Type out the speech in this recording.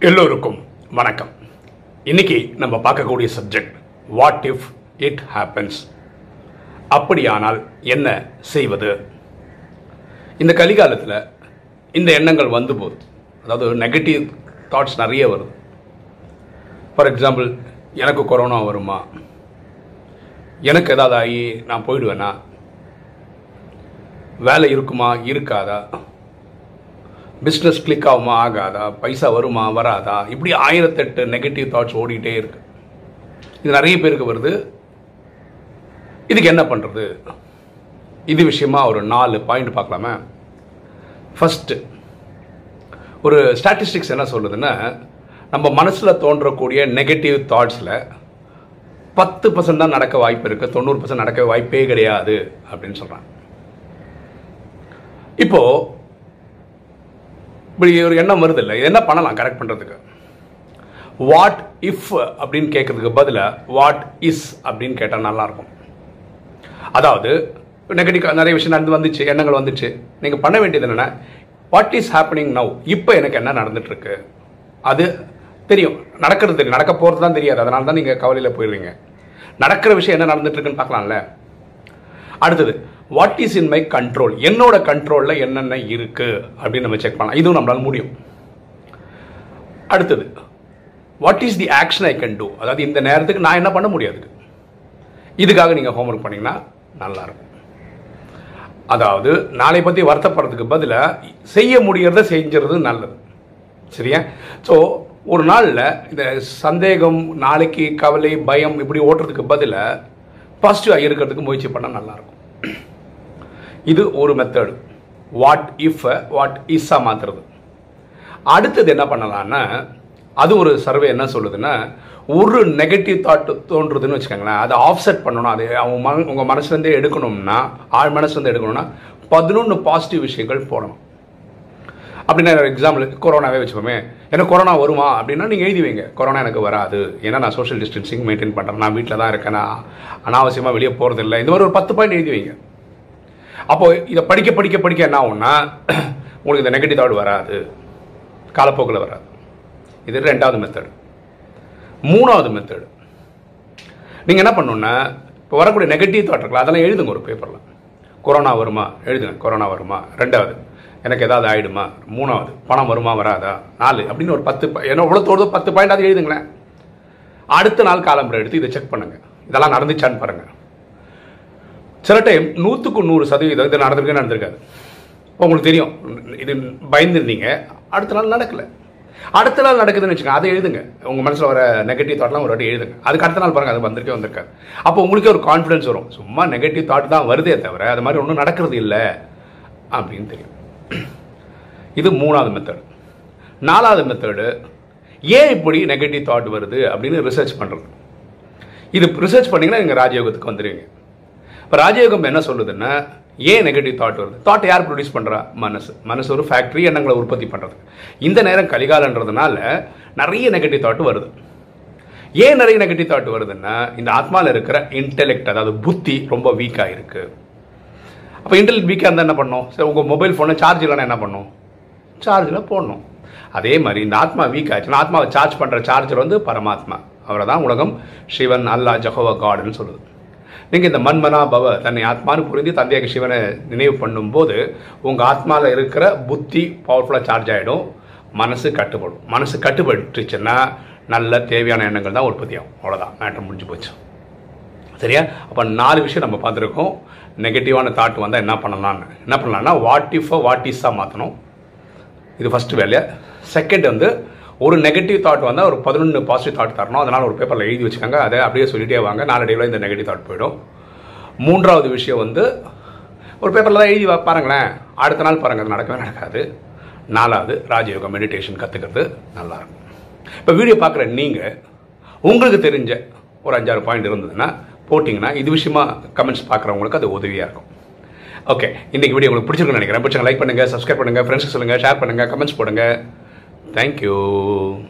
எல்லோருக்கும் வணக்கம். இன்னைக்கு நம்ம பார்க்கக்கூடிய subject what if it happens அப்படியானால் என்ன செய்வது? இந்த கலிகாலத்தில் இந்த எண்ணங்கள் வந்து போகுது. அதாவது நெகட்டிவ் தாட்ஸ் நிறைய வருது. ஃபார் எக்ஸாம்பிள் எனக்கு கொரோனா வருமா? எனக்கு ஏதாவது ஆகி நான் போயிடுவேனா? வேலை இருக்குமா? இருக்காதா? பிஸ்னஸ் கிளிக் ஆகுமா ஆகாதா? பைசா வருமா வராதா? இப்படி ஆயிரத்தெட்டு நெகட்டிவ் தாட்ஸ் ஓடிட்டே இருக்கு. இது நிறைய பேருக்கு வருது. இதுக்கு என்ன பண்ணுறது இது விஷயமா ஒரு நாலு பாயிண்ட் பார்க்கலாமா. ஃபஸ்ட்டு ஒரு ஸ்டாட்டிஸ்டிக்ஸ் என்ன சொல்லுதுன்னா நம்ம மனசில் தோன்றக்கூடிய நெகட்டிவ் தாட்ஸில் பத்து பர்சன்ட் தான் நடக்க வாய்ப்பு இருக்குது தொண்ணூறு பர்சன்ட் நடக்க வாய்ப்பே கிடையாது அப்படின்னு சொல்கிறாங்க இப்போது இப்படி ஒரு எண்ணம் வருது இல்லை. என்ன பண்ணலாம் கரெக்ட் பண்ணுறதுக்கு வாட் இஃப் அப்படின்னு கேட்குறதுக்கு பதிலாக வாட் இஸ் அப்படின்னு கேட்டால் நல்லாயிருக்கும். அதாவது நெகட்டிவ் நிறைய விஷயம் நடந்து வந்துச்சு எண்ணங்கள் வந்துச்சு. நீங்கள் பண்ண வேண்டியது என்னென்னா வாட் இஸ் ஹேப்பனிங் நவ் இப்போ எனக்கு என்ன நடந்துட்டுருக்கு? அது தெரியும். நடக்கிறது தெரியும். நடக்க போகிறது தான் தெரியாது. அதனால தான் நீங்கள் கவலையில் போயிடுறீங்க. நடக்கிற விஷயம் என்ன நடந்துட்டுருக்குன்னு பார்க்கலாம்ல. அடுத்தது what is in my control என்னோட கண்ட்ரோலில் என்னென்ன இருக்கு? அப்படின்னு நம்ம செக் பண்ணலாம். இதுவும் நம்மளால் முடியும். அடுத்தது what is the action I can do அதாவது இந்த நேரத்துக்கு நான் என்ன பண்ண முடியாது இதுக்காக நீங்கள் ஹோம்ஒர்க் ஒர்க் நல்லா நல்லாயிருக்கும் அதாவது நாளை பற்றி வருத்தப்படுறதுக்கு பதிலாக செய்ய முடிகிறத செஞ்சுறது நல்லது. சரியா? ஸோ ஒரு நாளில் இந்த சந்தேகம் நாளைக்கு கவலை பயம் இப்படி ஓட்டுறதுக்கு பதிலாக பாசிட்டிவாக இருக்கிறதுக்கு முயற்சி பண்ணால் நல்லாயிருக்கும் இது ஒரு மெத்தடு வாட் இஃப் வாட் இஸ்ஸாக மாற்றுறது அடுத்தது என்ன பண்ணலான்னா அது ஒரு சர்வே என்ன சொல்லுதுன்னா ஒரு நெகட்டிவ் தாட் தோன்றுதுன்னு வச்சுக்கோங்களேன். அதை ஆஃப்செட் பண்ணணும். அது அவங்க மன உங்கள் மனசுலேருந்தே எடுக்கணும்னா ஆள் மனசுலேருந்து எடுக்கணும்னா பதினொன்று பாசிட்டிவ் விஷயங்கள் போடணும். அப்படின்னா எக்ஸாம்பிள் கொரோனாவே வச்சுப்போமே எனக்கு கொரோனா வருமா அப்படின்னா நீங்கள் எழுதி வைங்க. கொரோனா எனக்கு வராது. ஏன்னா நான் சோஷியல் டிஸ்டன்சிங் மெயின்டைன் பண்ணுறேன் நான் வீட்டில் தான் இருக்கேன். நான் அனாவசியமாக வெளியே போகிறதில்ல இந்த மாதிரி ஒரு பத்து பாயிண்ட் எழுதி வைங்க. அப்போ இதை படிக்க படிக்க படிக்க என்ன ஆகும்னா உங்களுக்கு இந்த நெகட்டிவ் தாட் வராது. காலப்போக்கில் வராது. இது ரெண்டாவது மெத்தடு மூணாவது மெத்தடு நீங்கள் என்ன பண்ணணுன்னா இப்போ வரக்கூடிய நெகட்டிவ் தாட் இருக்கலாம் அதெல்லாம் எழுதுங்க ஒரு பேப்பரில் கொரோனா வருமா? எழுதுங்க கொரோனா வருமா? ரெண்டாவது எனக்கு ஏதாவது ஆகிடுமா மூணாவது பணம் வருமா வராதா? நாலு அப்படின்னு ஒரு பத்து ஏன்னா என்ன எவ்வளோ தோடுதோ பத்து பாயிண்டாவது எழுதுங்களேன். அடுத்த நாள் காலம்பரை எடுத்து இதை செக் பண்ணுங்கள் இதெல்லாம் நடந்துச்சான்னு பாருங்கள் சில டைம் நூற்றுக்கு நூறு சதவீதம் இது நடந்திருக்கே நடந்திருக்காது. இப்போ உங்களுக்கு தெரியும் இது பயந்துருந்தீங்க அடுத்த நாள் நடக்கல. அடுத்த நாள் நடக்குதுன்னு வச்சுக்கோங்க அதை எழுதுங்க. உங்கள் மனசில் வர நெகட்டிவ் தாட்லாம் ஒரு வாட்டி எழுதுங்க. அதுக்கு அடுத்த நாள் பாருங்கள் அது வந்திருக்கே வந்திருக்காது. அப்போ உங்களுக்கே ஒரு கான்ஃபிடன்ஸ் வரும். சும்மா நெகட்டிவ் தாட் தான் வருதே தவிர அது மாதிரி ஒன்றும் நடக்கிறது இல்லை அப்படின்னு தெரியும். இது மூணாவது மெத்தடு நாலாவது மெத்தடு ஏன் இப்படி நெகட்டிவ் தாட் வருது அப்படின்னு ரிசர்ச் பண்ணுறது இது ரிசர்ச் பண்ணிங்கன்னா நீங்கள் ராஜயோகத்துக்கு வந்துடுவீங்க இப்போ ராஜயோகம் என்ன சொல்லுதுன்னா ஏன் நெகட்டிவ் தாட் வருது. தாட் யார் ப்ரொடியூஸ் பண்ணுறா மனசு. மனசு ஒரு ஃபேக்ட்ரி எண்ணங்களை உற்பத்தி பண்ணுறது இந்த நேரம் கலிகாலன்றதுனால நிறைய நெகட்டிவ் தாட் வருது. ஏன் நிறைய நெகட்டிவ் தாட் வருதுன்னா இந்த ஆத்மாவில் இருக்கிற இன்டெலெக்ட் அதாவது புத்தி ரொம்ப வீக்காக இருக்குது அப்போ இன்டெலெக்ட் வீக்காக இருந்தால் என்ன பண்ணும்? சரி உங்கள் மொபைல் ஃபோனை சார்ஜ் இல்லைன்னா என்ன பண்ணும்? சார்ஜில் போடணும். அதே மாதிரி இந்த ஆத்மா வீக் ஆச்சுன்னா ஆத்மாவை சார்ஜ் பண்ணுற சார்ஜர் வந்து பரமாத்மா. அவரை தான் உலகம் சிவன் அல்லா ஜஹோவா காடுன்னு சொல்லுது. நீங்கள் இந்த மன்மனா பவ தன்னை ஆத்மானு புரிந்து தந்தையாக சிவனை நினைவு பண்ணும்போது உங்கள் ஆத்மாவில் இருக்கிற புத்தி பவர்ஃபுல்லாக சார்ஜ் ஆகிடும் மனசு கட்டுப்படும். மனசு கட்டுப்பட்டுச்சுன்னா நல்ல தேவையான எண்ணங்கள் தான் உற்பத்தி ஆகும். அவ்வளோதான் மேட்ரு முடிஞ்சு போச்சு. சரியா? அப்போ நாலு விஷயம் நம்ம பார்த்துருக்கோம். நெகட்டிவான தாட் வந்தால் என்ன பண்ணலான்னு என்ன பண்ணலான்னா வாட் இஃப் வாட் இஸ்ஸாக மாற்றணும் இது ஃபஸ்ட்டு வேலையை? செகண்ட் வந்து ஒரு நெகட்டிவ் தாட் வந்தால் ஒரு பதினொன்று பாசிட்டிவ் தாட் தரணும். அதனால் ஒரு பேப்பரில் எழுதி வச்சுக்கோங்க. அதை அப்படியே சொல்லிட்டே வாங்க. நாளடைவில் இந்த நெகட்டிவ் தாட் போயிடும். மூன்றாவது விஷயம் வந்து ஒரு பேப்பரில் தான் எழுதி வா- பாருங்களேன். அடுத்த நாள் பாருங்கள் அது நடக்கவே நடக்காது. நாலாவது ராஜயோகம் மெடிடேஷன் கற்றுக்கிறது நல்லாயிருக்கும். இப்போ வீடியோ பார்க்குற நீங்கள் உங்களுக்கு தெரிஞ்ச ஒரு அஞ்சாறு பாயிண்ட் இருந்ததுன்னா போட்டிங்கன்னா இது விஷயமா கமெண்ட்ஸ் பார்க்குறவங்களுக்கு அது உதவியாக இருக்கும். ஓகே இன்றைக்கி வீடியோ உங்களுக்கு பிடிச்சிருக்குன்னு நினைக்கிறேன். பிடிச்சிங்க லைக் பண்ணுங்கள் சப்ஸ்கிரைப் பண்ணுங்கள் ஃப்ரெண்ட்ஸ்க்கு சொல்லுங்கள் ஷேர் பண்ணுங்கள் கமெண்ட்ஸ் Thank you.